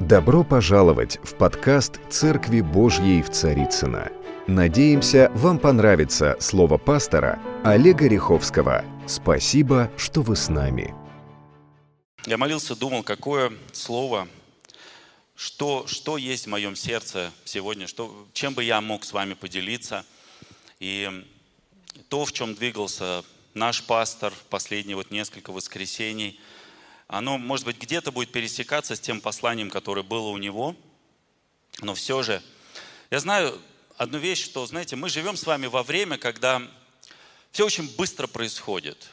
Добро пожаловать в подкаст «Церкви Божьей в Царицыно». Надеемся, вам понравится слово пастора Олега Риховского. Спасибо, что вы с нами. Я молился, думал, какое слово, что, что есть в моем сердце сегодня, что, чем бы я мог с вами поделиться. И то, в чем двигался наш пастор последние вот несколько воскресений – оно, может быть, где-то будет пересекаться с тем посланием, которое было у него, но все же, я знаю одну вещь, что, знаете, мы живем с вами во время, когда все очень быстро происходит.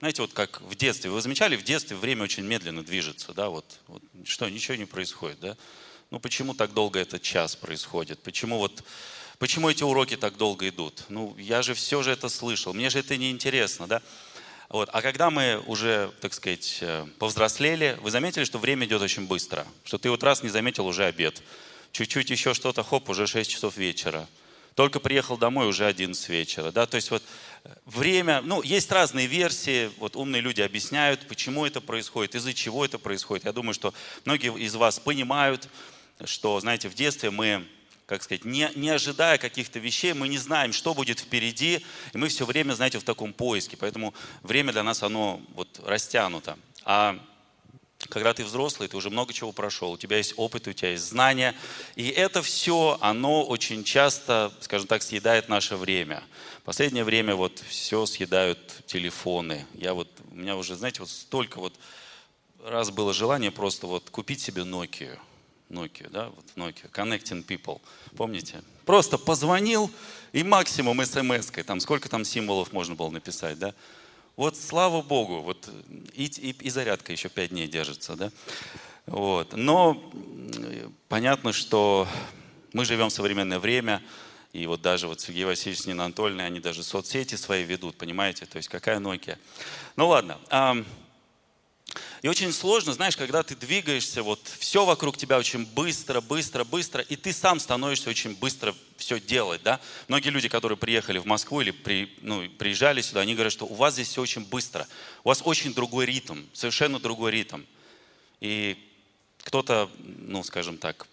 Знаете, вот как в детстве. Вы замечали, в детстве время очень медленно движется, да, вот, вот что, ничего не происходит, да? Ну, почему так долго этот час происходит? Почему вот, почему эти уроки так долго идут? Ну, я же все же это слышал, мне же это не интересно, да? Вот. А когда мы уже, так сказать, э, повзрослели, вы заметили, что время идет очень быстро. Что ты вот раз не заметил, уже обед. Чуть-чуть еще что-то, хоп, уже 6 часов вечера. Только приехал домой, уже 11 вечера. Да? То есть вот э, время, ну, есть разные версии, вот умные люди объясняют, почему это происходит, из-за чего это происходит. Я думаю, что многие из вас понимают, что, знаете, в детстве мы как сказать, не, не ожидая каких-то вещей, мы не знаем, что будет впереди, и мы все время, знаете, в таком поиске. Поэтому время для нас, оно вот растянуто. А когда ты взрослый, ты уже много чего прошел, у тебя есть опыт, у тебя есть знания, и это все, оно очень часто, скажем так, съедает наше время. Последнее время вот все съедают телефоны. Я вот, у меня уже, знаете, вот столько вот раз было желание просто вот купить себе Nokia, Nokia, да, вот Nokia, Connecting People, помните? Просто позвонил и максимум смс там сколько там символов можно было написать, да? Вот слава Богу, вот и, и, и зарядка еще пять дней держится, да? Вот. Но понятно, что мы живем в современное время, и вот даже вот Сергей Васильевич с Ниной они даже соцсети свои ведут, понимаете? То есть какая Nokia? Ну ладно. И очень сложно, знаешь, когда ты двигаешься, вот все вокруг тебя очень быстро, быстро, быстро, и ты сам становишься очень быстро все делать, да. Многие люди, которые приехали в Москву или при, ну, приезжали сюда, они говорят, что у вас здесь все очень быстро, у вас очень другой ритм, совершенно другой ритм. И кто-то, ну, скажем так,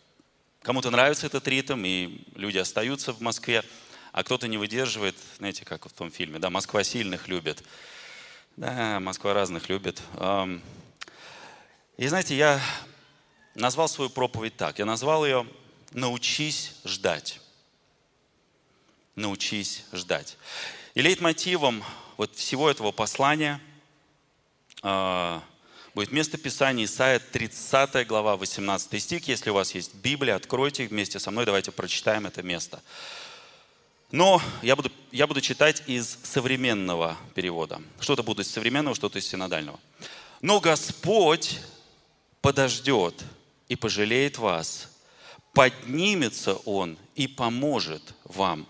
кому-то нравится этот ритм, и люди остаются в Москве, а кто-то не выдерживает, знаете, как в том фильме, да, Москва сильных любит. Да, Москва разных любит. И знаете, я назвал свою проповедь так. Я назвал ее «Научись ждать». Научись ждать. И лейтмотивом вот всего этого послания э, будет место Писания Исайя 30 глава 18 стих. Если у вас есть Библия, откройте вместе со мной, давайте прочитаем это место. Но я буду, я буду читать из современного перевода. Что-то буду из современного, что-то из синодального. Но Господь подождет и пожалеет вас. Поднимется Он и поможет вам.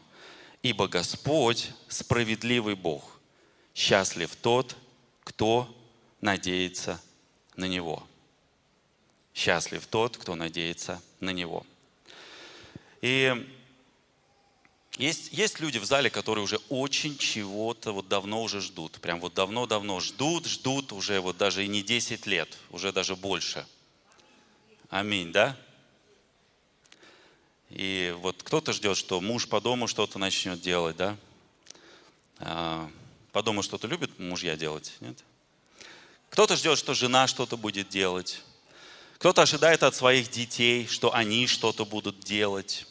Ибо Господь справедливый Бог. Счастлив тот, кто надеется на Него. Счастлив тот, кто надеется на Него. И есть, есть люди в зале, которые уже очень чего-то вот давно уже ждут. Прям вот давно-давно ждут, ждут уже вот даже и не 10 лет, уже даже больше. Аминь, да? И вот кто-то ждет, что муж по дому что-то начнет делать, да? А, по дому что-то любит мужья делать, нет? Кто-то ждет, что жена что-то будет делать. Кто-то ожидает от своих детей, что они что-то будут делать.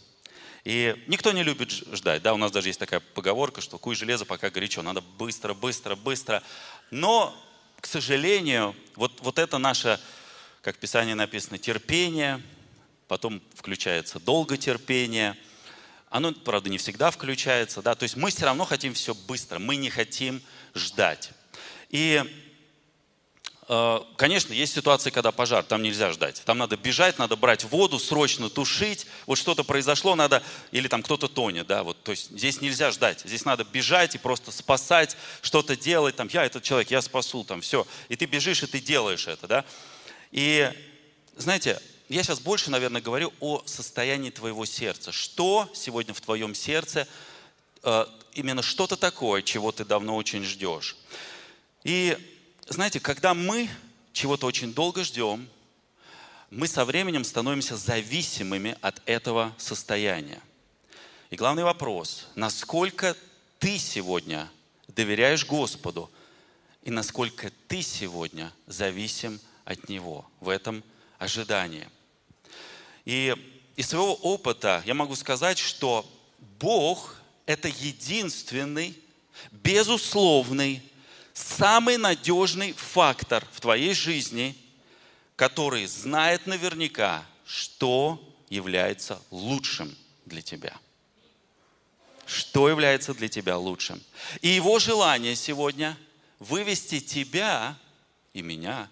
И никто не любит ждать. Да, у нас даже есть такая поговорка, что куй железо, пока горячо. Надо быстро, быстро, быстро. Но, к сожалению, вот, вот это наше, как в Писании написано, терпение, потом включается долготерпение. Оно, правда, не всегда включается. Да? То есть мы все равно хотим все быстро. Мы не хотим ждать. И конечно, есть ситуации, когда пожар, там нельзя ждать. Там надо бежать, надо брать воду, срочно тушить. Вот что-то произошло, надо, или там кто-то тонет, да, вот, то есть здесь нельзя ждать. Здесь надо бежать и просто спасать, что-то делать, там, я этот человек, я спасу, там, все. И ты бежишь, и ты делаешь это, да. И, знаете, я сейчас больше, наверное, говорю о состоянии твоего сердца. Что сегодня в твоем сердце, э, именно что-то такое, чего ты давно очень ждешь. И знаете, когда мы чего-то очень долго ждем, мы со временем становимся зависимыми от этого состояния. И главный вопрос, насколько ты сегодня доверяешь Господу и насколько ты сегодня зависим от Него в этом ожидании. И из своего опыта я могу сказать, что Бог – это единственный, безусловный, самый надежный фактор в твоей жизни, который знает наверняка, что является лучшим для тебя. Что является для тебя лучшим. И его желание сегодня вывести тебя и меня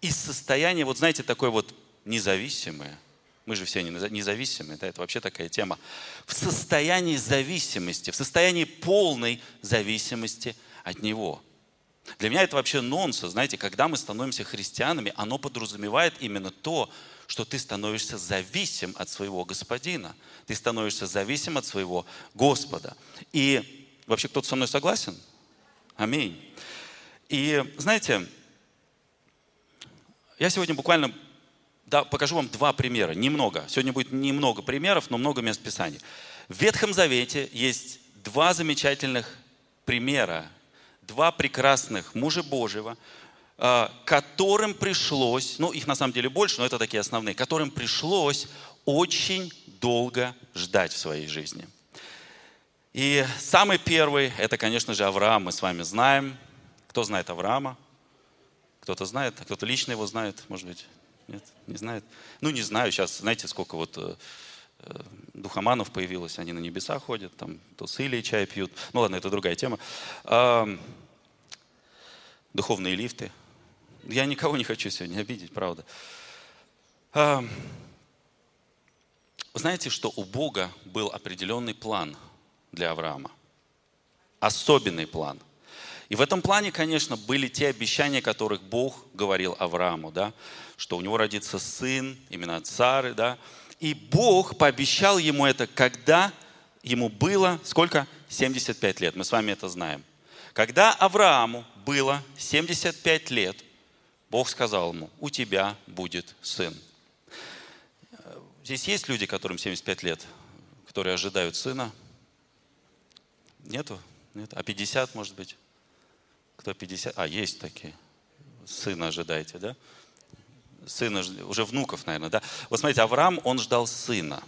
из состояния, вот знаете, такой вот независимое – мы же все независимые, да, это вообще такая тема. В состоянии зависимости, в состоянии полной зависимости от Него. Для меня это вообще нонсенс, знаете, когда мы становимся христианами, оно подразумевает именно то, что ты становишься зависим от своего Господина. Ты становишься зависим от своего Господа. И вообще кто-то со мной согласен? Аминь. И знаете, я сегодня буквально да, покажу вам два примера, немного. Сегодня будет немного примеров, но много мест Писания. В Ветхом Завете есть два замечательных примера, два прекрасных мужа Божьего, а, которым пришлось, ну их на самом деле больше, но это такие основные, которым пришлось очень долго ждать в своей жизни. И самый первый, это, конечно же, Авраам, мы с вами знаем. Кто знает Авраама? Кто-то знает, кто-то лично его знает, может быть. Нет, не знает. Ну, не знаю, сейчас, знаете, сколько вот э, э, духоманов появилось, они на небеса ходят, там то с Илией чай пьют. Ну ладно, это другая тема. Духовные лифты. Я никого не хочу сегодня обидеть, правда. Знаете, что у Бога был определенный план для Авраама? Особенный план – и в этом плане, конечно, были те обещания, которых Бог говорил Аврааму, да, что у него родится сын, именно от да. И Бог пообещал ему это, когда ему было сколько? 75 лет. Мы с вами это знаем. Когда Аврааму было 75 лет, Бог сказал ему, у тебя будет сын. Здесь есть люди, которым 75 лет, которые ожидают сына? Нету? Нет? А 50, может быть? Кто 50? А, есть такие. Сына ожидаете, да? Сына, уже внуков, наверное, да? Вот смотрите, Авраам, он ждал сына.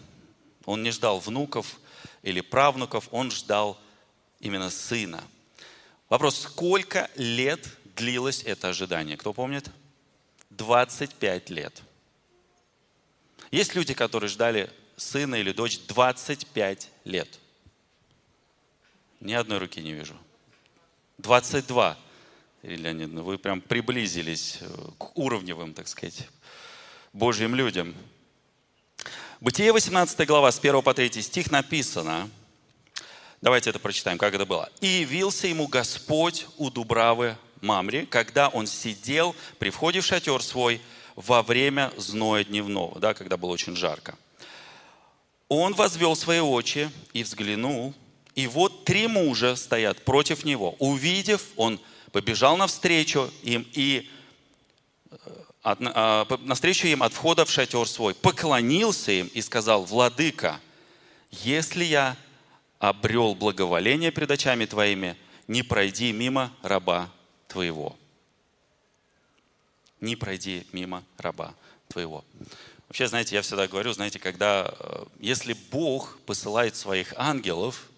Он не ждал внуков или правнуков, он ждал именно сына. Вопрос, сколько лет длилось это ожидание? Кто помнит? 25 лет. Есть люди, которые ждали сына или дочь 25 лет. Ни одной руки не вижу. 22. Леонидовна, вы прям приблизились э, к уровневым, так сказать, Божьим людям. Бытие 18 глава, с 1 по 3 стих написано, давайте это прочитаем, как это было. «И явился ему Господь у Дубравы Мамри, когда он сидел при входе в шатер свой во время зноя дневного», да, когда было очень жарко. Он возвел свои очи и взглянул, и вот три мужа стоят против него. Увидев, он побежал навстречу им и э, от, а, навстречу им от входа в шатер свой, поклонился им и сказал, «Владыка, если я обрел благоволение пред очами Твоими, не пройди мимо раба Твоего». Не пройди мимо раба Твоего. Вообще, знаете, я всегда говорю, знаете, когда, э, если Бог посылает своих ангелов,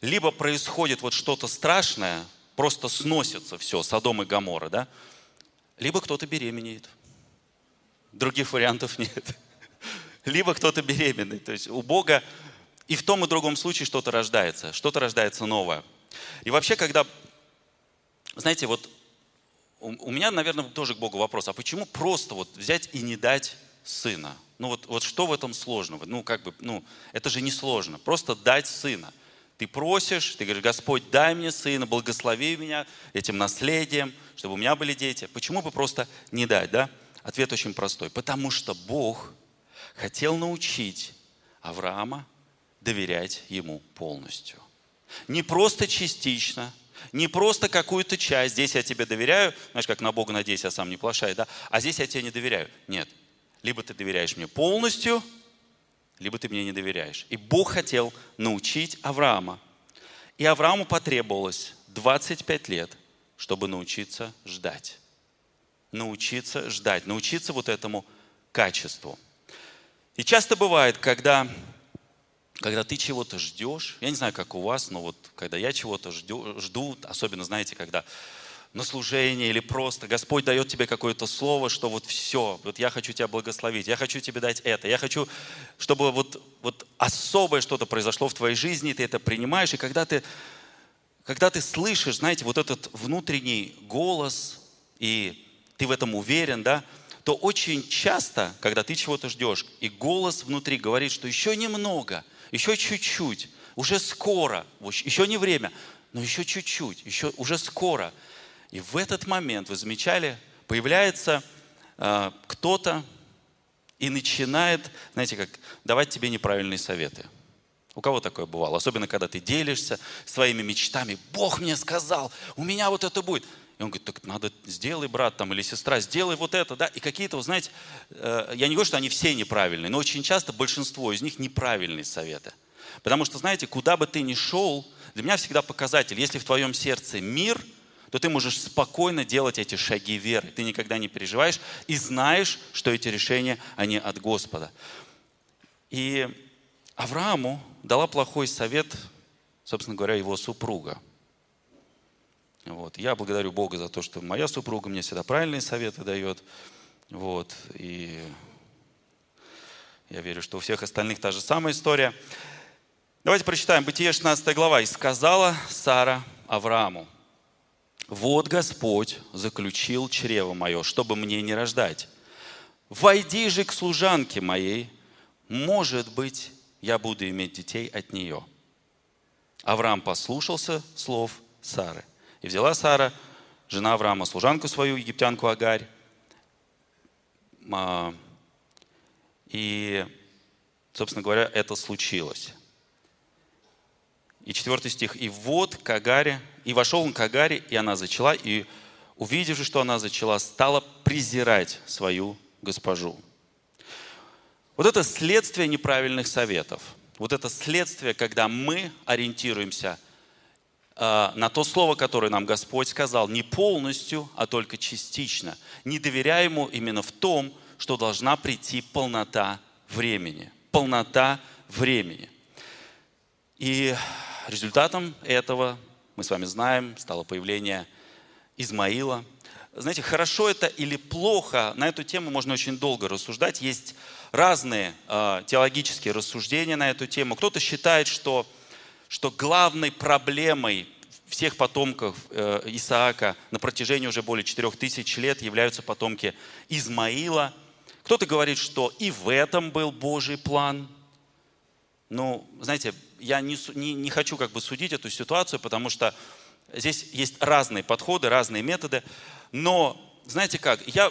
либо происходит вот что-то страшное, просто сносится все, Содом и Гамора, да? Либо кто-то беременеет. Других вариантов нет. Либо кто-то беременный. То есть у Бога и в том и другом случае что-то рождается, что-то рождается новое. И вообще, когда, знаете, вот у, меня, наверное, тоже к Богу вопрос, а почему просто вот взять и не дать сына? Ну вот, вот что в этом сложного? Ну как бы, ну это же не сложно, просто дать сына – ты просишь, ты говоришь, Господь, дай мне сына, благослови меня этим наследием, чтобы у меня были дети. Почему бы просто не дать, да? Ответ очень простой. Потому что Бог хотел научить Авраама доверять ему полностью. Не просто частично, не просто какую-то часть. Здесь я тебе доверяю, знаешь, как на Бога надеюсь, я сам не плашаю, да? А здесь я тебе не доверяю. Нет. Либо ты доверяешь мне полностью, либо ты мне не доверяешь. И Бог хотел научить Авраама. И Аврааму потребовалось 25 лет, чтобы научиться ждать. Научиться ждать, научиться вот этому качеству. И часто бывает, когда, когда ты чего-то ждешь, я не знаю, как у вас, но вот когда я чего-то жду, жду, особенно, знаете, когда на служение или просто Господь дает тебе какое-то слово, что вот все, вот я хочу тебя благословить, я хочу тебе дать это, я хочу, чтобы вот, вот особое что-то произошло в твоей жизни, ты это принимаешь, и когда ты, когда ты слышишь, знаете, вот этот внутренний голос, и ты в этом уверен, да, то очень часто, когда ты чего-то ждешь, и голос внутри говорит, что еще немного, еще чуть-чуть, уже скоро, еще не время, но еще чуть-чуть, еще уже скоро – и в этот момент, вы замечали, появляется э, кто-то и начинает, знаете, как давать тебе неправильные советы. У кого такое бывало? Особенно, когда ты делишься своими мечтами. Бог мне сказал, у меня вот это будет. И он говорит, так надо, сделай, брат там, или сестра, сделай вот это, да. И какие-то, вы знаете, э, я не говорю, что они все неправильные, но очень часто большинство из них неправильные советы. Потому что, знаете, куда бы ты ни шел, для меня всегда показатель, если в твоем сердце мир – то ты можешь спокойно делать эти шаги веры. Ты никогда не переживаешь и знаешь, что эти решения, они от Господа. И Аврааму дала плохой совет, собственно говоря, его супруга. Вот. Я благодарю Бога за то, что моя супруга мне всегда правильные советы дает. Вот. И я верю, что у всех остальных та же самая история. Давайте прочитаем Бытие 16 глава. «И сказала Сара Аврааму, вот Господь заключил чрево мое, чтобы мне не рождать. Войди же к служанке моей, может быть, я буду иметь детей от нее. Авраам послушался слов Сары. И взяла Сара, жена Авраама, служанку свою, египтянку Агарь. А, и, собственно говоря, это случилось. И четвертый стих. «И вот к Агаре, и вошел он к Агаре, и она зачала, и, увидев что она зачала, стала презирать свою госпожу». Вот это следствие неправильных советов. Вот это следствие, когда мы ориентируемся э, на то слово, которое нам Господь сказал, не полностью, а только частично. Не доверяя Ему именно в том, что должна прийти полнота времени. Полнота времени. И Результатом этого, мы с вами знаем, стало появление Измаила. Знаете, хорошо это или плохо, на эту тему можно очень долго рассуждать. Есть разные э, теологические рассуждения на эту тему. Кто-то считает, что, что главной проблемой всех потомков э, Исаака на протяжении уже более четырех тысяч лет являются потомки Измаила. Кто-то говорит, что и в этом был Божий план. Ну, знаете, я не, не, не хочу как бы судить эту ситуацию, потому что здесь есть разные подходы, разные методы. Но, знаете как, я,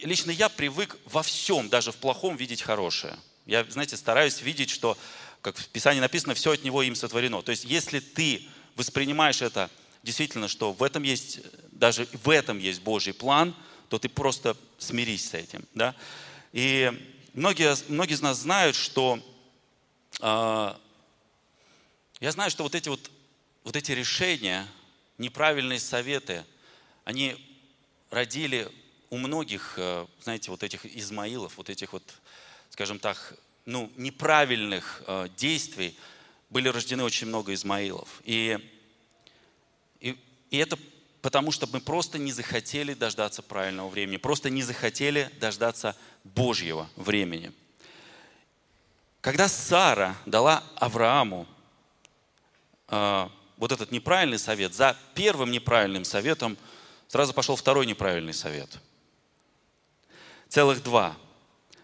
лично я привык во всем, даже в плохом, видеть хорошее. Я, знаете, стараюсь видеть, что, как в Писании написано, все от Него им сотворено. То есть, если ты воспринимаешь это действительно, что в этом есть, даже в этом есть Божий план, то ты просто смирись с этим. Да? И многие, многие из нас знают, что а, я знаю, что вот эти вот, вот эти решения, неправильные советы, они родили у многих, э, знаете, вот этих Измаилов, вот этих вот, скажем так, ну, неправильных э, действий, были рождены очень много Измаилов. И, и, и это потому, что мы просто не захотели дождаться правильного времени, просто не захотели дождаться Божьего времени. Когда Сара дала Аврааму вот этот неправильный совет, за первым неправильным советом сразу пошел второй неправильный совет. Целых два.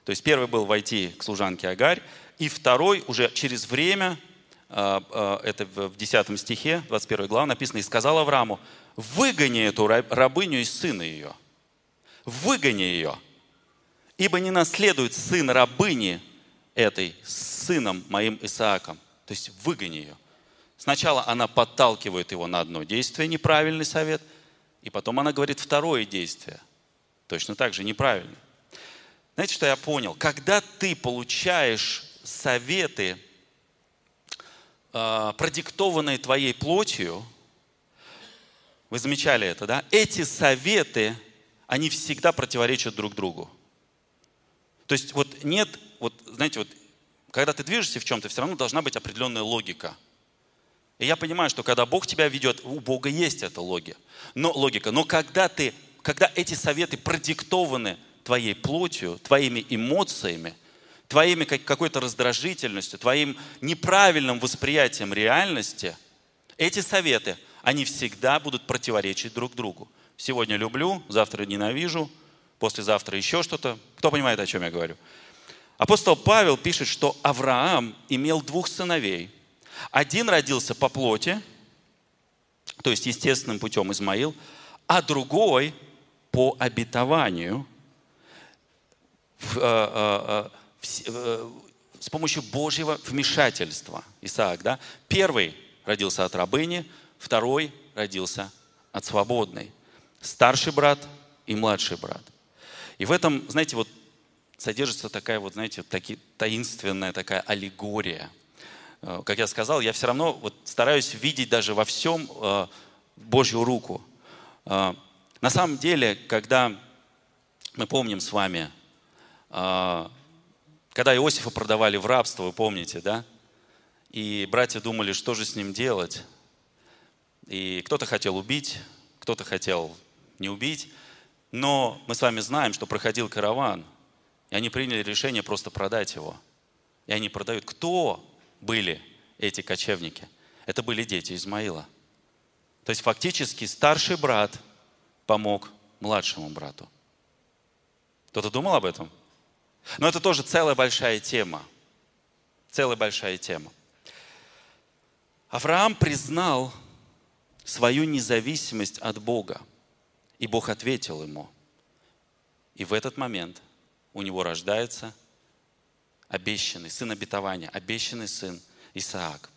То есть первый был войти к служанке Агарь, и второй уже через время, э, э, это в 10 стихе, 21 глава написано, «И сказал Аврааму, выгони эту рабыню из сына ее, выгони ее, ибо не наследует сын рабыни этой с сыном моим Исааком». То есть выгони ее. Сначала она подталкивает его на одно действие, неправильный совет, и потом она говорит второе действие, точно так же неправильный. Знаете, что я понял? Когда ты получаешь советы, э, продиктованные твоей плотью, вы замечали это, да? Эти советы, они всегда противоречат друг другу. То есть вот нет, вот знаете, вот когда ты движешься в чем-то, все равно должна быть определенная логика. И я понимаю, что когда Бог тебя ведет, у Бога есть эта логика. Но, логика. Но когда, ты, когда эти советы продиктованы твоей плотью, твоими эмоциями, твоими какой-то раздражительностью, твоим неправильным восприятием реальности, эти советы, они всегда будут противоречить друг другу. Сегодня люблю, завтра ненавижу, послезавтра еще что-то. Кто понимает, о чем я говорю? Апостол Павел пишет, что Авраам имел двух сыновей. Один родился по плоти, то есть естественным путем Измаил, а другой по обетованию, э, э, э, с помощью Божьего вмешательства. Исаак, да? Первый родился от рабыни, второй родился от свободной. Старший брат и младший брат. И в этом, знаете, вот содержится такая вот, знаете, таки, таинственная такая аллегория. Э, как я сказал, я все равно вот стараюсь видеть даже во всем э, Божью руку. Э, на самом деле, когда мы помним с вами, когда Иосифа продавали в рабство, вы помните, да? И братья думали, что же с ним делать. И кто-то хотел убить, кто-то хотел не убить. Но мы с вами знаем, что проходил караван, и они приняли решение просто продать его. И они продают. Кто были эти кочевники? Это были дети Измаила. То есть фактически старший брат помог младшему брату. Кто-то думал об этом? Но это тоже целая большая тема. Целая большая тема. Авраам признал свою независимость от Бога – и Бог ответил ему. И в этот момент у него рождается обещанный сын обетования, обещанный сын Исаак.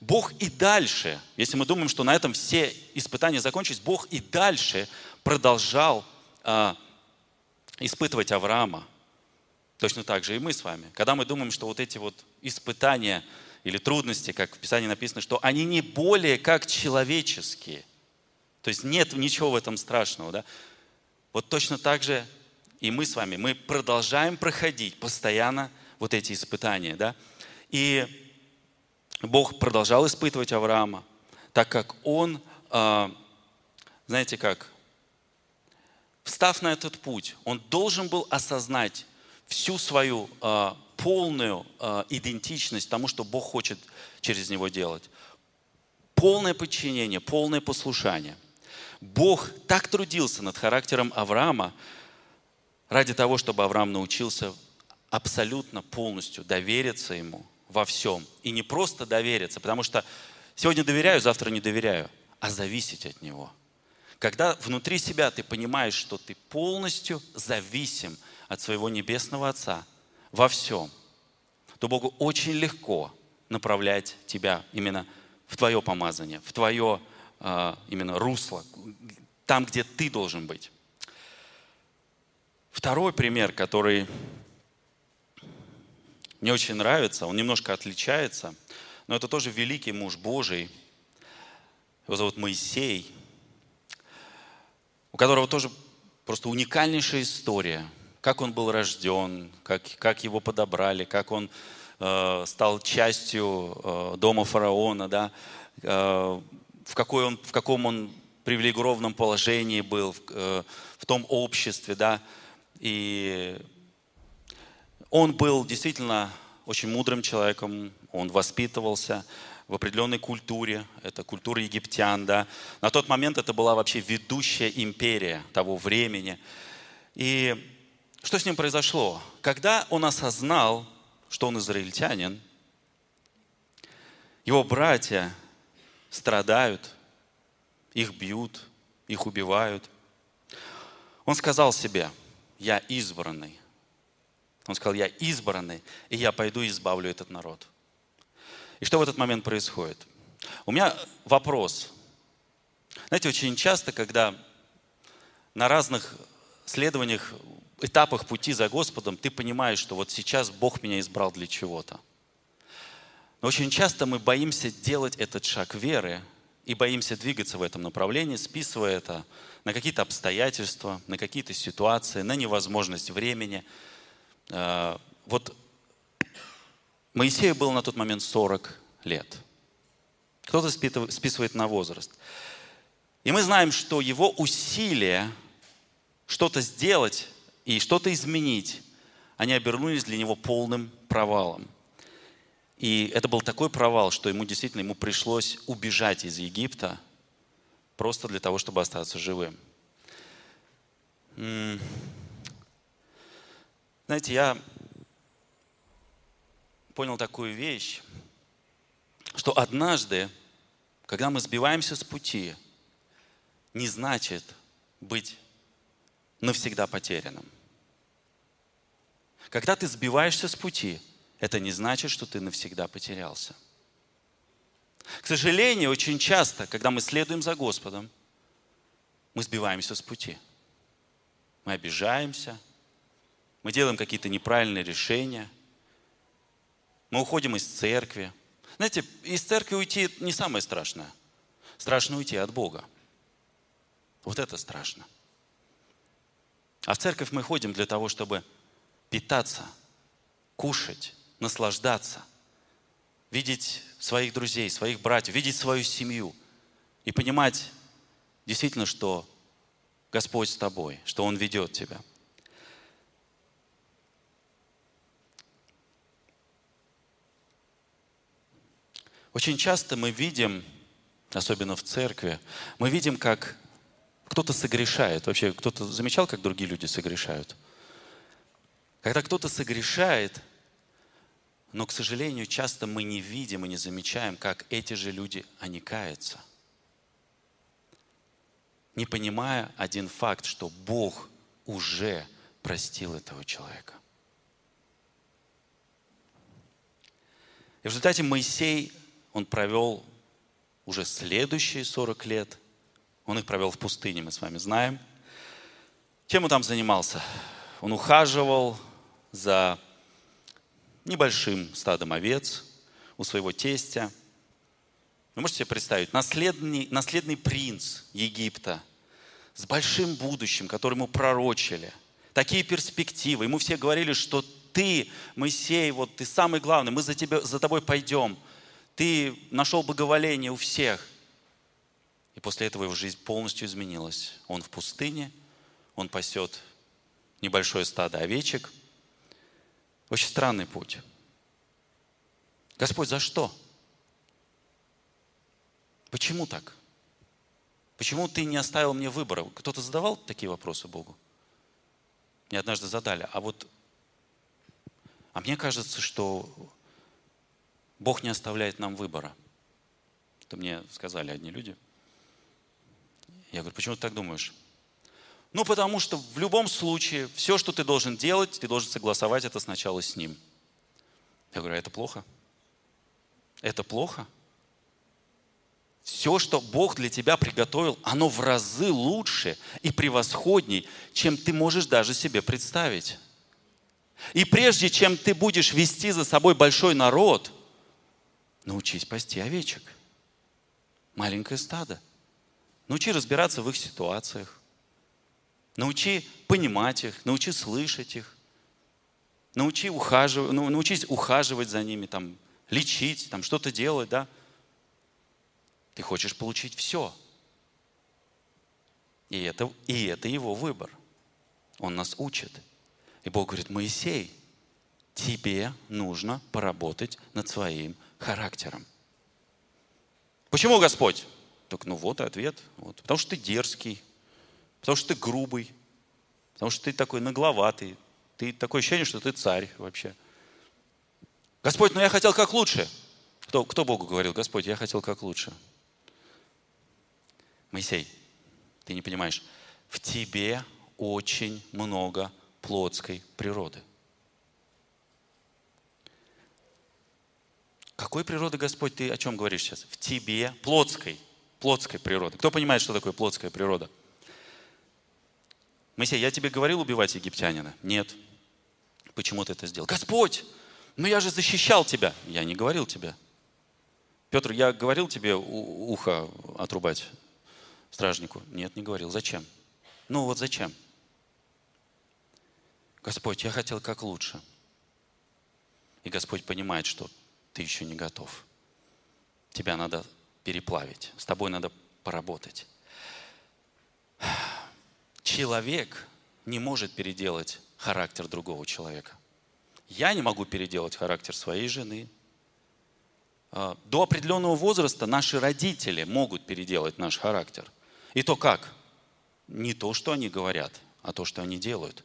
Бог и дальше, если мы думаем, что на этом все испытания закончились, Бог и дальше продолжал а, испытывать Авраама. Точно так же и мы с вами. Когда мы думаем, что вот эти вот испытания или трудности, как в Писании написано, что они не более как человеческие – то есть нет ничего в этом страшного. Да? Вот точно так же и мы с вами, мы продолжаем проходить постоянно вот эти испытания. Да? И Бог продолжал испытывать Авраама, так как он, а, знаете как, встав на этот путь, он должен был осознать всю свою а, полную а, идентичность тому, что Бог хочет через него делать. Полное подчинение, полное послушание – Бог так трудился над характером Авраама ради того, чтобы Авраам научился абсолютно полностью довериться ему во всем. И не просто довериться, потому что сегодня доверяю, завтра не доверяю, а зависеть от него. Когда внутри себя ты понимаешь, что ты полностью зависим от своего Небесного Отца во всем, то Богу очень легко направлять тебя именно в твое помазание, в твое а, именно русло, там, где ты должен быть. Второй пример, который мне очень нравится, он немножко отличается, но это тоже великий муж Божий. Его зовут Моисей, у которого тоже просто уникальнейшая история. Как он был рожден, как, как его подобрали, как он э, стал частью э, дома фараона, да, э, в, какой он, в каком он привилегированном положении был, в, э, в том обществе, да, и он был действительно очень мудрым человеком, он воспитывался в определенной культуре, это культура египтян, да. На тот момент это была вообще ведущая империя того времени. И что с ним произошло? Когда он осознал, что он израильтянин, его братья страдают, их бьют, их убивают. Он сказал себе, я избранный. Он сказал, я избранный, и я пойду и избавлю этот народ. И что в этот момент происходит? У меня вопрос. Знаете, очень часто, когда на разных исследованиях этапах пути за Господом ты понимаешь, что вот сейчас Бог меня избрал для чего-то. Но очень часто мы боимся делать этот шаг веры и боимся двигаться в этом направлении, списывая это на какие-то обстоятельства, на какие-то ситуации, на невозможность времени. Э, вот Моисею было на тот момент 40 лет. Кто-то списывает на возраст. И мы знаем, что его усилия что-то сделать и что-то изменить, они обернулись для него полным провалом. И это был такой провал, что ему действительно ему пришлось убежать из Египта просто для того, чтобы остаться живым. Знаете, я понял такую вещь, что однажды, когда мы сбиваемся с пути, не значит быть навсегда потерянным. Когда ты сбиваешься с пути, это не значит, что ты навсегда потерялся. К сожалению, очень часто, когда мы следуем за Господом, мы сбиваемся с пути. Мы обижаемся, мы делаем какие-то неправильные решения, мы уходим из церкви. Знаете, из церкви уйти не самое страшное. Страшно уйти от Бога. Вот это страшно. А в церковь мы ходим для того, чтобы питаться, кушать, наслаждаться, видеть своих друзей, своих братьев, видеть свою семью и понимать действительно, что Господь с тобой, что Он ведет тебя. Очень часто мы видим, особенно в церкви, мы видим, как кто-то согрешает. Вообще, кто-то замечал, как другие люди согрешают? Когда кто-то согрешает, но, к сожалению, часто мы не видим и не замечаем, как эти же люди, они каются. Не понимая один факт, что Бог уже простил этого человека. И в результате Моисей, он провел уже следующие 40 лет он их провел в пустыне, мы с вами знаем. Чем он там занимался? Он ухаживал за небольшим стадом овец у своего тестя. Вы можете себе представить, наследный, наследный принц Египта с большим будущим, который ему пророчили. Такие перспективы. Ему все говорили, что ты, Моисей, вот ты самый главный, мы за, тебя, за тобой пойдем. Ты нашел благоволение у всех. И после этого его жизнь полностью изменилась. Он в пустыне, он пасет небольшое стадо овечек. Очень странный путь. Господь, за что? Почему так? Почему ты не оставил мне выбора? Кто-то задавал такие вопросы Богу? Мне однажды задали. А вот, а мне кажется, что Бог не оставляет нам выбора. Это мне сказали одни люди – я говорю, почему ты так думаешь? Ну, потому что в любом случае все, что ты должен делать, ты должен согласовать это сначала с ним. Я говорю, а это плохо? Это плохо? Все, что Бог для тебя приготовил, оно в разы лучше и превосходней, чем ты можешь даже себе представить. И прежде чем ты будешь вести за собой большой народ, научись пасти овечек. Маленькое стадо – Научи разбираться в их ситуациях. Научи понимать их, научи слышать их. Научи ухаживать, ну, научись ухаживать за ними, там, лечить, там, что-то делать, да. Ты хочешь получить все. И это, и это его выбор. Он нас учит. И Бог говорит, Моисей, тебе нужно поработать над своим характером. Почему Господь? Так, ну вот ответ. Вот. Потому что ты дерзкий, потому что ты грубый, потому что ты такой нагловатый. Ты такое ощущение, что ты царь вообще. Господь, ну я хотел как лучше. Кто, кто Богу говорил? Господь, я хотел как лучше. Моисей, ты не понимаешь, в тебе очень много плотской природы. Какой природы, Господь, ты о чем говоришь сейчас? В тебе плотской плотской природы. Кто понимает, что такое плотская природа? Моисей, я тебе говорил убивать египтянина? Нет. Почему ты это сделал? Господь, ну я же защищал тебя. Я не говорил тебе. Петр, я говорил тебе ухо отрубать стражнику? Нет, не говорил. Зачем? Ну вот зачем? Господь, я хотел как лучше. И Господь понимает, что ты еще не готов. Тебя надо переплавить, с тобой надо поработать. Человек не может переделать характер другого человека. Я не могу переделать характер своей жены. А, до определенного возраста наши родители могут переделать наш характер. И то как? Не то, что они говорят, а то, что они делают.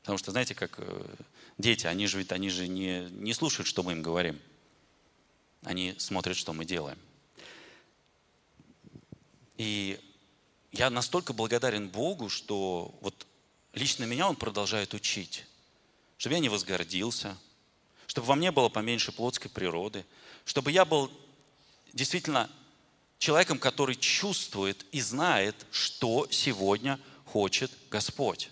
Потому что, знаете, как э, дети, они же ведь они же не, не слушают, что мы им говорим. Они смотрят, что мы делаем. И я настолько благодарен Богу, что вот лично меня Он продолжает учить, чтобы я не возгордился, чтобы во мне было поменьше плотской природы, чтобы я был действительно человеком, который чувствует и знает, что сегодня хочет Господь,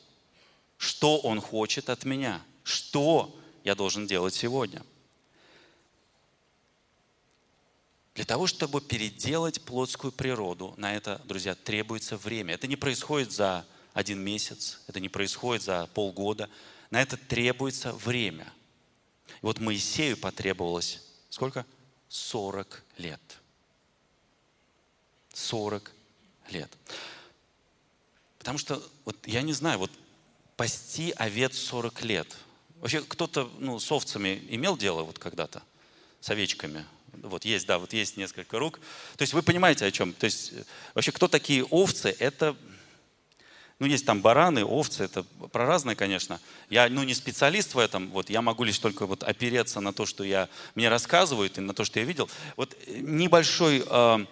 что Он хочет от меня, что я должен делать сегодня – Для того, чтобы переделать плотскую природу, на это, друзья, требуется время. Это не происходит за один месяц, это не происходит за полгода. На это требуется время. И вот Моисею потребовалось сколько? 40 лет. 40 лет. Потому что, вот я не знаю, вот пасти овец 40 лет. Вообще кто-то ну, с овцами имел дело вот когда-то? С овечками? Вот есть, да, вот есть несколько рук. То есть вы понимаете о чем? То есть э, вообще кто такие овцы? Это, ну есть там бараны, овцы, это про разное, конечно. Я, ну не специалист в этом, вот я могу лишь только вот опереться на то, что я, мне рассказывают и на то, что я видел. Вот э, небольшой, э,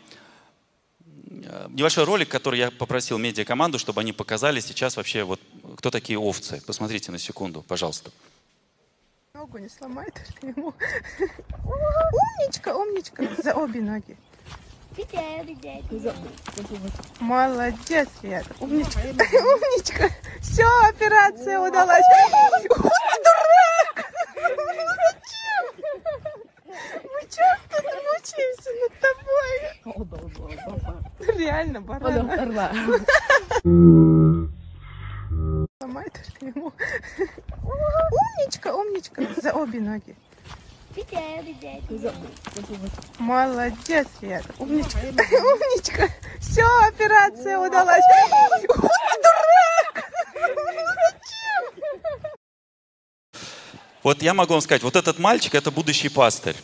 э, небольшой ролик, который я попросил медиакоманду, чтобы они показали сейчас вообще вот кто такие овцы. Посмотрите на секунду, пожалуйста. Ногу не сломай только ему. Умничка, умничка. За обе ноги. Молодец, Ред. Умничка. Умничка. Все, операция удалась. Дурак! Мы часто мучаемся над тобой. Реально, баран сломай только ему. Умничка, умничка. Ноги. Молодец, Ред. Умничка. Умничка. Все, операция удалась. Дурак! Вот я могу вам сказать, вот этот мальчик – это будущий пастырь.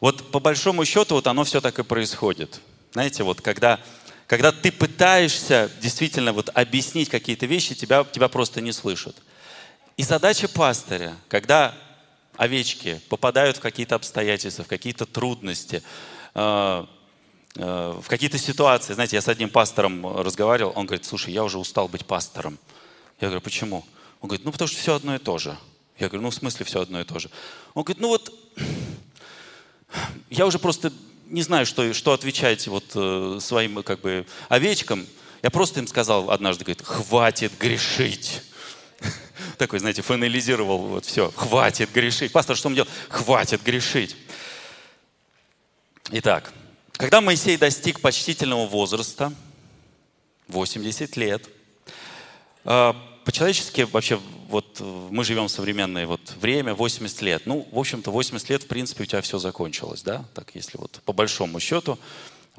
Вот по большому счету вот оно все так и происходит. Знаете, вот когда когда ты пытаешься действительно вот объяснить какие-то вещи, тебя, тебя просто не слышат. И задача пастыря, когда овечки попадают в какие-то обстоятельства, в какие-то трудности, э, э, в какие-то ситуации. Знаете, я с одним пастором разговаривал, он говорит, слушай, я уже устал быть пастором. Я говорю, почему? Он говорит, ну потому что все одно и то же. Я говорю, ну в смысле все одно и то же? Он говорит, ну вот я уже просто не знаю, что, что отвечать вот э, своим как бы овечкам. Я просто им сказал однажды, говорит, хватит грешить. Такой, знаете, финализировал вот все, хватит грешить. Пастор, что мне делать? Хватит грешить. Итак, когда Моисей достиг почтительного возраста, 80 лет, э, по-человечески вообще вот мы живем в современное вот время, 80 лет. Ну, в общем-то, 80 лет, в принципе, у тебя все закончилось, да? Так, если вот по большому счету,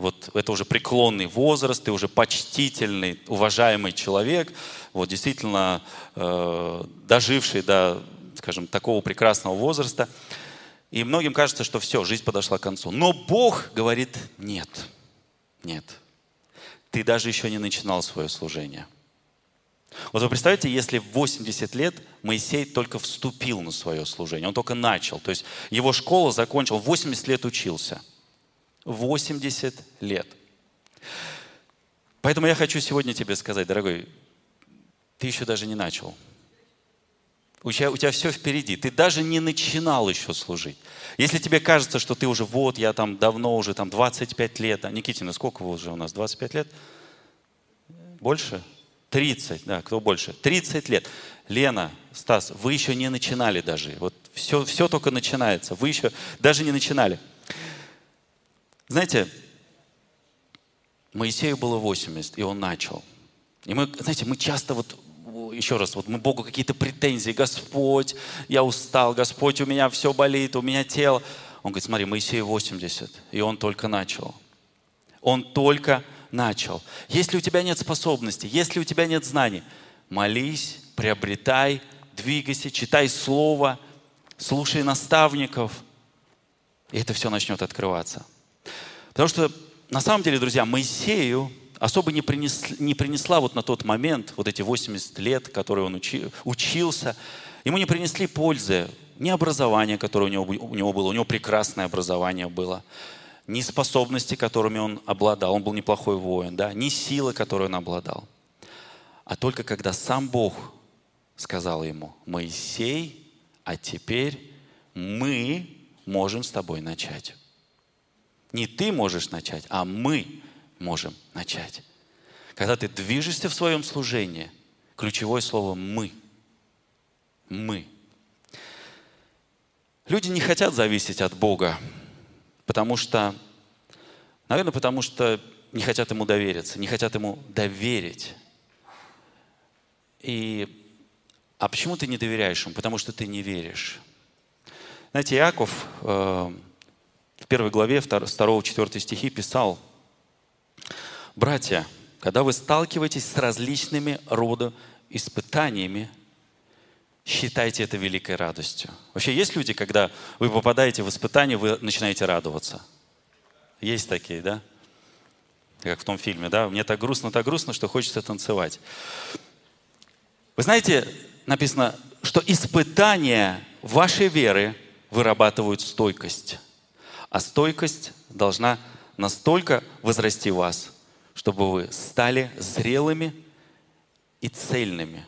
вот это уже преклонный возраст, ты уже почтительный, уважаемый человек, вот действительно э, доживший до, скажем, такого прекрасного возраста. И многим кажется, что все, жизнь подошла к концу. Но Бог говорит, нет, нет. Ты даже еще не начинал свое служение. Вот вы представляете, если в 80 лет Моисей только вступил на свое служение, он только начал, то есть его школа закончил, 80 лет учился. 80 лет. Поэтому я хочу сегодня тебе сказать, дорогой, ты еще даже не начал. У тебя, у тебя все впереди. Ты даже не начинал еще служить. Если тебе кажется, что ты уже, вот, я там давно уже, там 25 лет. А Никитина, сколько вы уже у нас? 25 лет? Больше? 30, да, кто больше? 30 лет. Лена, Стас, вы еще не начинали даже. Вот все, все только начинается. Вы еще даже не начинали. Знаете, Моисею было 80, и он начал. И мы, знаете, мы часто вот, еще раз, вот мы Богу какие-то претензии. Господь, я устал, Господь, у меня все болит, у меня тело. Он говорит, смотри, Моисею 80, и он только начал. Он только начал. Если у тебя нет способностей, если у тебя нет знаний, молись, приобретай, двигайся, читай Слово, слушай наставников, и это все начнет открываться. Потому что на самом деле, друзья, Моисею особо не, принес, не принесла вот на тот момент, вот эти 80 лет, которые он учи, учился, ему не принесли пользы ни образование, которое у него, у него было, у него прекрасное образование было, ни способности, которыми он обладал, он был неплохой воин, да, ни силы, которой он обладал. А только когда сам Бог сказал ему, Моисей, а теперь мы можем с тобой начать. Не ты можешь начать, а мы можем начать. Когда ты движешься в своем служении, ключевое слово «мы». Мы. Люди не хотят зависеть от Бога, потому что, наверное, потому что не хотят Ему довериться, не хотят Ему доверить. И, а почему ты не доверяешь Ему? Потому что ты не веришь. Знаете, Иаков э, в первой главе 2-4 стихи писал, «Братья, когда вы сталкиваетесь с различными рода испытаниями, считайте это великой радостью». Вообще есть люди, когда вы попадаете в испытание, вы начинаете радоваться? Есть такие, да? Как в том фильме, да? Мне так грустно, так грустно, что хочется танцевать. Вы знаете, написано, что испытания вашей веры вырабатывают стойкость. А стойкость должна настолько возрасти вас, чтобы вы стали зрелыми и цельными,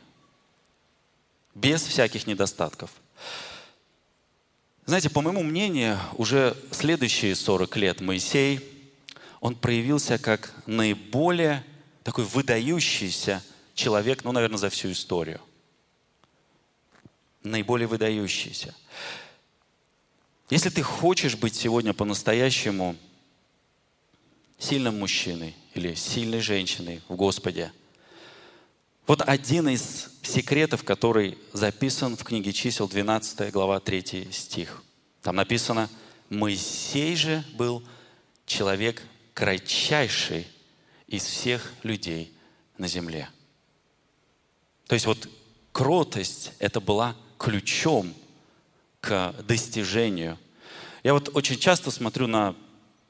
без всяких недостатков. Знаете, по моему мнению, уже следующие 40 лет Моисей, он проявился как наиболее такой выдающийся человек, ну, наверное, за всю историю. Наиболее выдающийся. Если ты хочешь быть сегодня по-настоящему сильным мужчиной или сильной женщиной в Господе, вот один из секретов, который записан в книге чисел 12 глава 3 стих. Там написано, Моисей же был человек кратчайший из всех людей на земле. То есть вот кротость это была ключом к достижению. Я вот очень часто смотрю на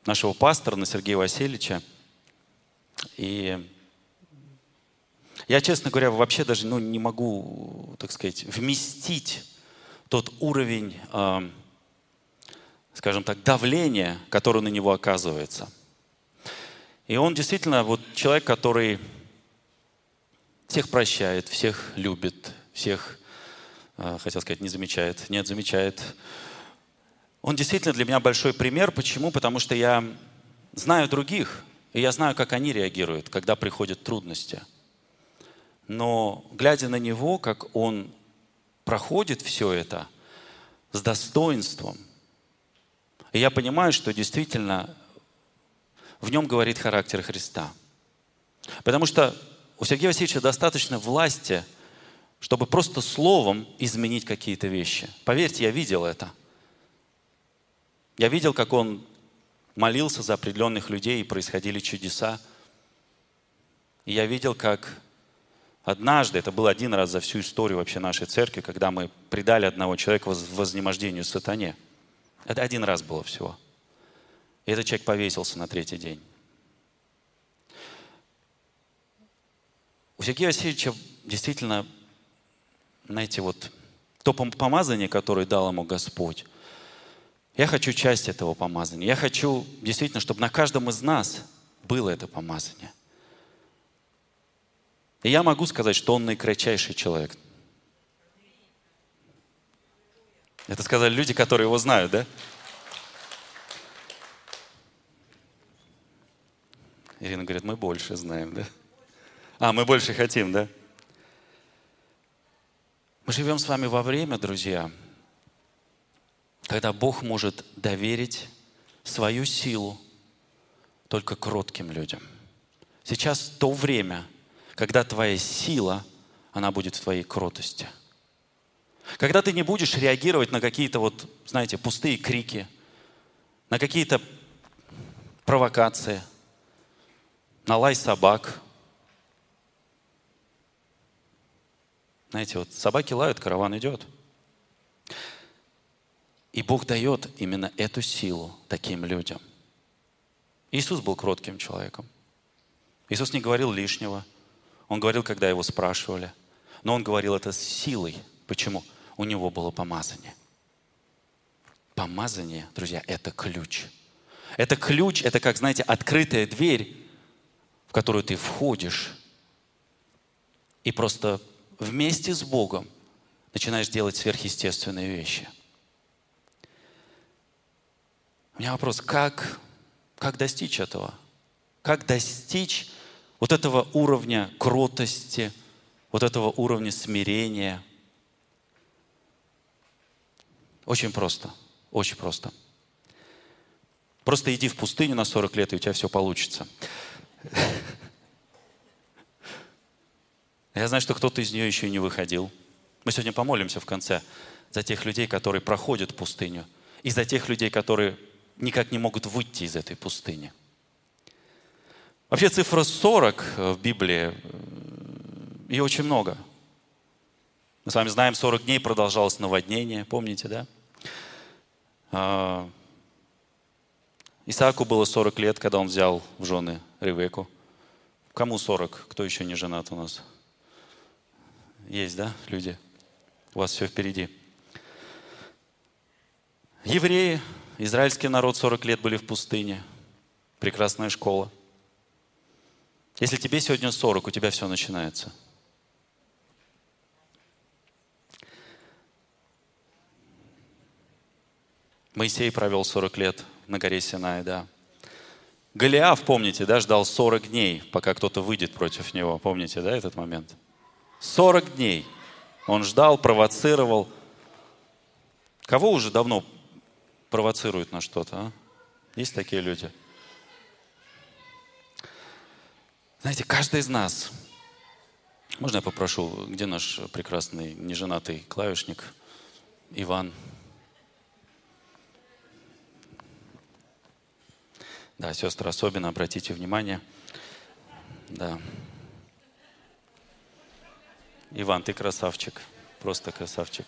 нашего пастора, на Сергея Васильевича, и я, честно говоря, вообще даже ну, не могу, так сказать, вместить тот уровень, э, скажем так, давления, который на него оказывается. И он действительно вот человек, который всех прощает, всех любит, всех хотел сказать, не замечает. Нет, замечает. Он действительно для меня большой пример. Почему? Потому что я знаю других, и я знаю, как они реагируют, когда приходят трудности. Но глядя на него, как он проходит все это с достоинством, и я понимаю, что действительно в нем говорит характер Христа. Потому что у Сергея Васильевича достаточно власти – чтобы просто словом изменить какие-то вещи. Поверьте, я видел это. Я видел, как он молился за определенных людей, и происходили чудеса. И я видел, как однажды, это был один раз за всю историю вообще нашей церкви, когда мы предали одного человека вознемождению сатане. Это один раз было всего. И этот человек повесился на третий день. У Сергея Васильевича действительно знаете, вот то помазание, которое дал ему Господь, я хочу часть этого помазания. Я хочу действительно, чтобы на каждом из нас было это помазание. И я могу сказать, что он наикратчайший человек. Это сказали люди, которые его знают, да? Ирина говорит, мы больше знаем, да? А, мы больше хотим, да? Мы живем с вами во время, друзья, когда Бог может доверить свою силу только кротким людям. Сейчас то время, когда твоя сила, она будет в твоей кротости. Когда ты не будешь реагировать на какие-то вот, знаете, пустые крики, на какие-то провокации, на лай собак. Знаете, вот собаки лают, караван идет. И Бог дает именно эту силу таким людям. Иисус был кротким человеком. Иисус не говорил лишнего. Он говорил, когда его спрашивали. Но он говорил это с силой. Почему? У него было помазание. Помазание, друзья, это ключ. Это ключ, это как, знаете, открытая дверь, в которую ты входишь и просто вместе с Богом начинаешь делать сверхъестественные вещи. У меня вопрос, как, как достичь этого? Как достичь вот этого уровня кротости, вот этого уровня смирения? Очень просто, очень просто – Просто иди в пустыню на 40 лет, и у тебя все получится. Я знаю, что кто-то из нее еще и не выходил. Мы сегодня помолимся в конце за тех людей, которые проходят пустыню, и за тех людей, которые никак не могут выйти из этой пустыни. Вообще цифра 40 в Библии, э, ее очень много. Мы с вами знаем, 40 дней продолжалось наводнение, помните, да? А, Исааку было 40 лет, когда он взял в жены Ревеку. Кому 40? Кто еще не женат у нас? Есть, да, люди? У вас все впереди. Евреи, израильский народ 40 лет были в пустыне. Прекрасная школа. Если тебе сегодня 40, у тебя все начинается. Моисей провел 40 лет на горе Синай, да. Голиаф, помните, да, ждал 40 дней, пока кто-то выйдет против него. Помните, да, этот момент? 40 дней. Он ждал, провоцировал. Кого уже давно провоцируют на что-то, а? Есть такие люди? Знаете, каждый из нас, можно я попрошу, где наш прекрасный неженатый клавишник Иван? Да, сестры, особенно обратите внимание. Да. Иван, ты красавчик. Просто красавчик.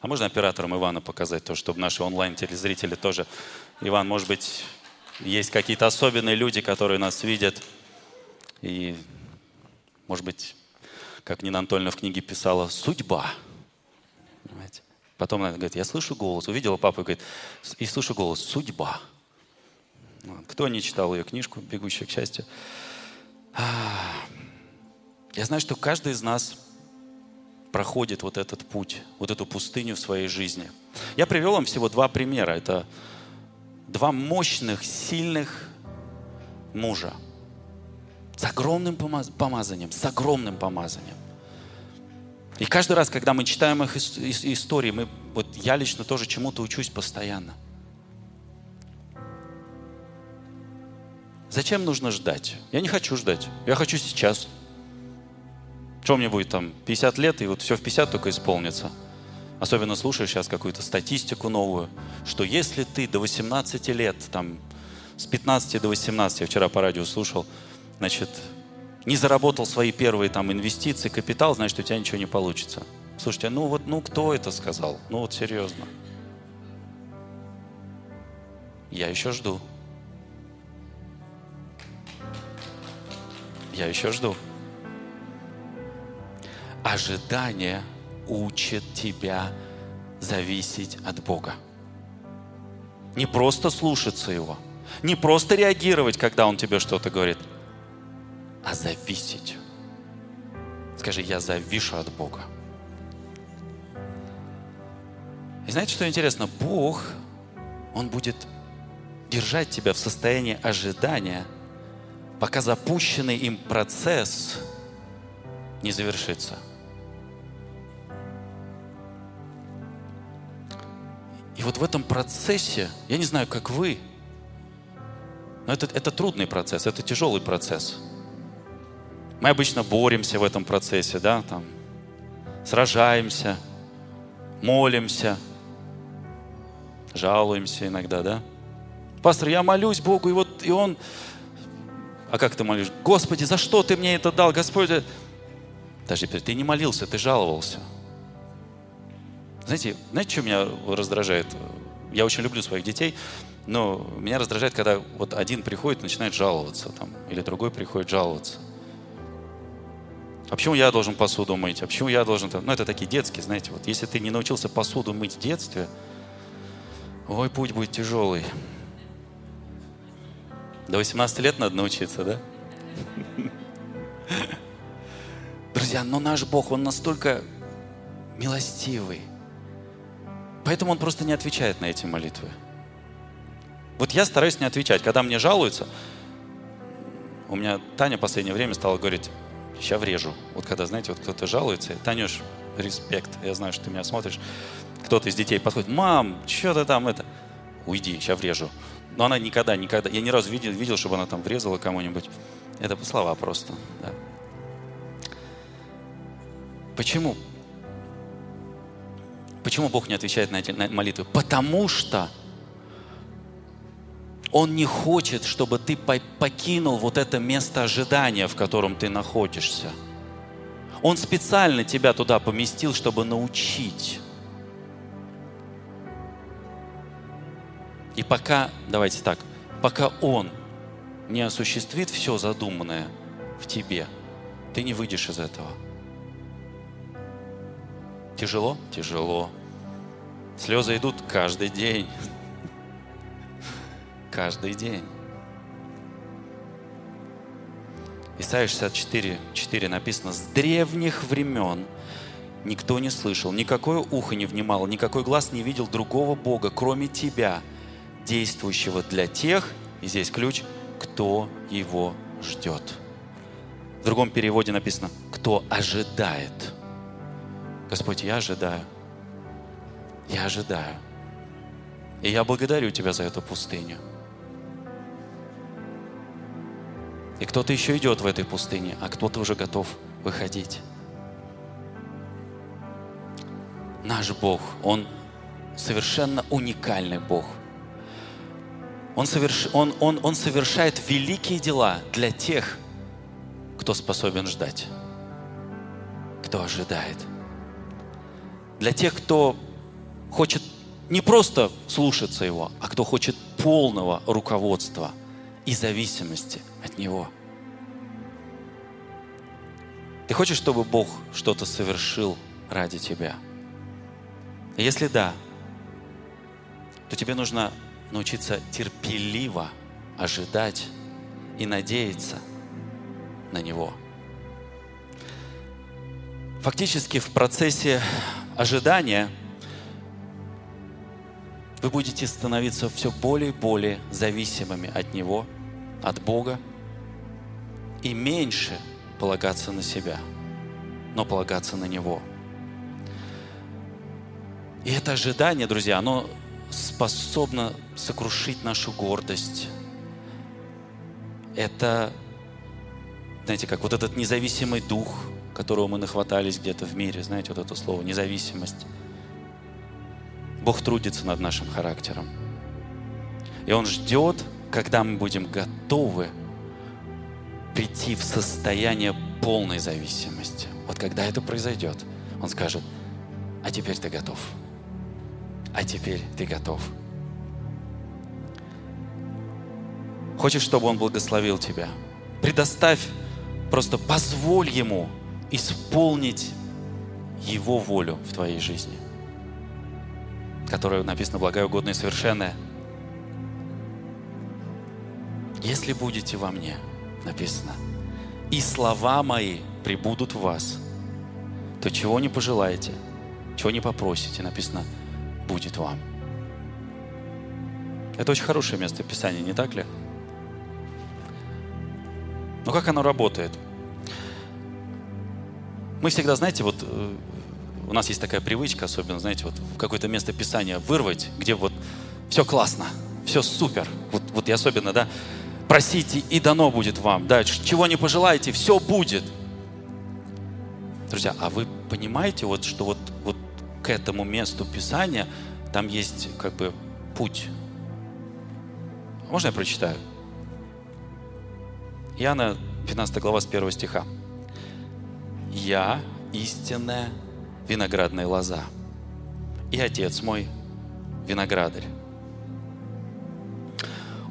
А можно операторам Ивана показать то, чтобы наши онлайн-телезрители тоже... Иван, может быть, есть какие-то особенные люди, которые нас видят. И, может быть, как Нина Анатольевна в книге писала, судьба. Понимаете? Потом она говорит, я слышу голос. Увидела папу и говорит, и слышу голос, судьба. Кто не читал ее книжку «Бегущая к счастью»? Я знаю, что каждый из нас проходит вот этот путь, вот эту пустыню в своей жизни. Я привел вам всего два примера. Это два мощных, сильных мужа с огромным помазанием, с огромным помазанием. И каждый раз, когда мы читаем их истории, мы, вот я лично тоже чему-то учусь постоянно – Зачем нужно ждать? Я не хочу ждать. Я хочу сейчас. Что мне будет там 50 лет, и вот все в 50 только исполнится. Особенно слушаешь сейчас какую-то статистику новую, что если ты до 18 лет, там, с 15 до 18, я вчера по радио слушал, значит, не заработал свои первые там инвестиции, капитал, значит, у тебя ничего не получится. Слушайте, ну вот, ну кто это сказал? Ну вот серьезно. Я еще жду. Я еще жду. Ожидание учит тебя зависеть от Бога. Не просто слушаться Его, не просто реагировать, когда Он тебе что-то говорит, а зависеть. Скажи, я завишу от Бога. И знаете, что интересно? Бог, Он будет держать тебя в состоянии ожидания – пока запущенный им процесс не завершится. И вот в этом процессе, я не знаю, как вы, но это, это трудный процесс, это тяжелый процесс. Мы обычно боремся в этом процессе, да, там, сражаемся, молимся, жалуемся иногда, да. Пастор, я молюсь Богу, и вот и он... А как ты молишь? Господи, за что ты мне это дал? Господи, даже теперь ты не молился, ты жаловался. Знаете, знаете, что меня раздражает? Я очень люблю своих детей, но меня раздражает, когда вот один приходит и начинает жаловаться, там, или другой приходит жаловаться. А почему я должен посуду мыть? А почему я должен... Ну, это такие детские, знаете. Вот если ты не научился посуду мыть в детстве, ой, путь будет тяжелый. До 18 лет надо научиться, да? Друзья, но наш Бог, Он настолько милостивый. Поэтому Он просто не отвечает на эти молитвы. Вот я стараюсь не отвечать. Когда мне жалуются, у меня Таня в последнее время стала говорить, сейчас врежу. Вот когда, знаете, вот кто-то жалуется, Танюш, респект, я знаю, что ты меня смотришь. Кто-то из детей подходит, мам, что ты там это? Уйди, сейчас врежу. Но она никогда, никогда, я ни разу видел, видел, чтобы она там врезала кому-нибудь. Это слова просто. Да. Почему? Почему Бог не отвечает на эти молитвы? Потому что Он не хочет, чтобы ты покинул вот это место ожидания, в котором ты находишься. Он специально тебя туда поместил, чтобы научить. И пока, давайте так, пока Он не осуществит все задуманное в тебе, ты не выйдешь из этого. Тяжело? Тяжело. Слезы идут каждый день. Каждый день. Исайя 64, 4 написано, «С древних времен никто не слышал, никакое ухо не внимало, никакой глаз не видел другого Бога, кроме Тебя, действующего для тех, и здесь ключ, кто его ждет. В другом переводе написано, кто ожидает. Господь, я ожидаю. Я ожидаю. И я благодарю Тебя за эту пустыню. И кто-то еще идет в этой пустыне, а кто-то уже готов выходить. Наш Бог, Он совершенно уникальный Бог – он, соверш... он, он, он совершает великие дела для тех, кто способен ждать, кто ожидает. Для тех, кто хочет не просто слушаться Его, а кто хочет полного руководства и зависимости от Него. Ты хочешь, чтобы Бог что-то совершил ради тебя? Если да, то тебе нужно научиться терпеливо ожидать и надеяться на Него. Фактически в процессе ожидания вы будете становиться все более и более зависимыми от Него, от Бога, и меньше полагаться на себя, но полагаться на Него. И это ожидание, друзья, оно способно сокрушить нашу гордость. Это, знаете, как вот этот независимый дух, которого мы нахватались где-то в мире, знаете, вот это слово, независимость. Бог трудится над нашим характером. И Он ждет, когда мы будем готовы прийти в состояние полной зависимости. Вот когда это произойдет, Он скажет, а теперь ты готов а теперь ты готов. Хочешь, чтобы Он благословил тебя? Предоставь, просто позволь Ему исполнить Его волю в твоей жизни, которая написана благая, угодная и совершенная. Если будете во мне, написано, и слова мои прибудут в вас, то чего не пожелаете, чего не попросите, написано – будет вам. Это очень хорошее место Писания, не так ли? Но как оно работает? Мы всегда, знаете, вот э, у нас есть такая привычка, особенно, знаете, вот в какое-то место Писания вырвать, где вот все классно, все супер. Вот, вот и особенно, да, просите, и дано будет вам. Да, чего не пожелаете, все будет. Друзья, а вы понимаете, вот, что вот, вот к этому месту Писания там есть как бы путь. Можно я прочитаю? Иоанна 15 глава с 1 стиха. «Я истинная виноградная лоза, и Отец мой виноградарь.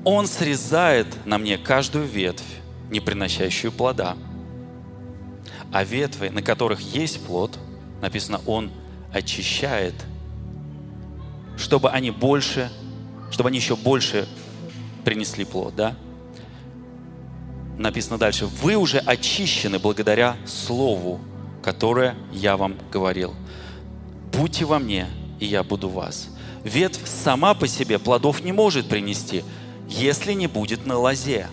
Он срезает на мне каждую ветвь, не приносящую плода. А ветви, на которых есть плод, написано, Он очищает, чтобы они больше, чтобы они еще больше принесли плод, да? Написано дальше, вы уже очищены благодаря Слову, которое я вам говорил. Будьте во мне, и я буду вас. Ветвь сама по себе плодов не может принести, если не будет на лозе.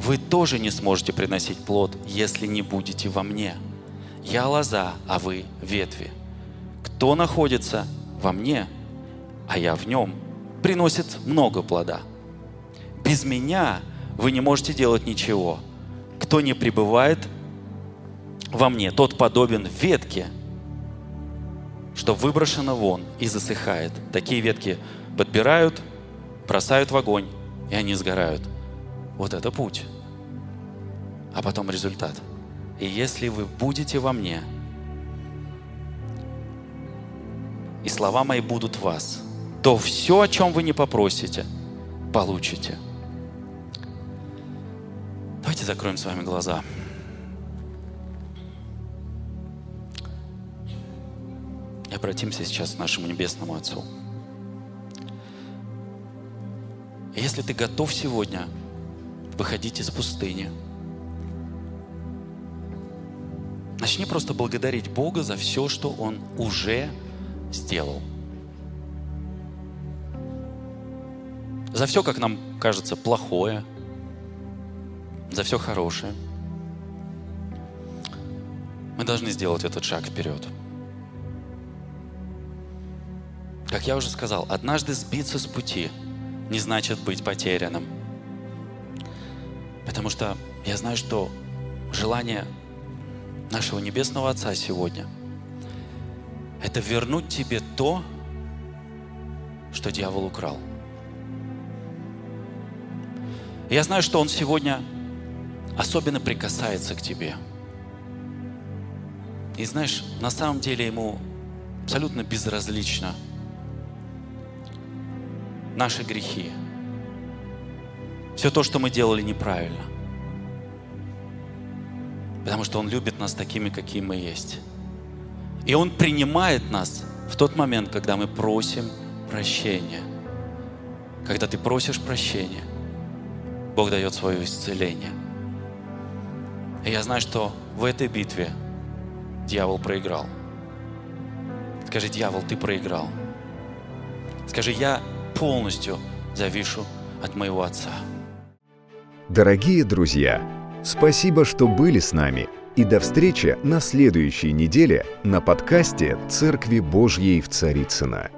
Вы тоже не сможете приносить плод, если не будете во мне. Я лоза, а вы ветви. Кто находится во мне, а я в нем, приносит много плода. Без меня вы не можете делать ничего. Кто не пребывает во мне, тот подобен ветке, что выброшено вон и засыхает. Такие ветки подбирают, бросают в огонь, и они сгорают. Вот это путь. А потом результат. И если вы будете во мне, и слова мои будут в вас, то все, о чем вы не попросите, получите. Давайте закроем с вами глаза. И обратимся сейчас к нашему Небесному Отцу. если ты готов сегодня выходить из пустыни, начни просто благодарить Бога за все, что Он уже сделал. За все, как нам кажется, плохое, за все хорошее. Мы должны сделать этот шаг вперед. Как я уже сказал, однажды сбиться с пути не значит быть потерянным. Потому что я знаю, что желание нашего Небесного Отца сегодня – это вернуть тебе то, что дьявол украл. я знаю, что он сегодня особенно прикасается к тебе. И знаешь, на самом деле ему абсолютно безразлично – наши грехи. Все то, что мы делали неправильно. Потому что Он любит нас такими, какие мы есть. И Он принимает нас в тот момент, когда мы просим прощения. Когда ты просишь прощения, Бог дает свое исцеление. И я знаю, что в этой битве дьявол проиграл. Скажи, дьявол, ты проиграл. Скажи, я полностью завишу от моего Отца. Дорогие друзья, спасибо, что были с нами. И до встречи на следующей неделе на подкасте «Церкви Божьей в Царицына.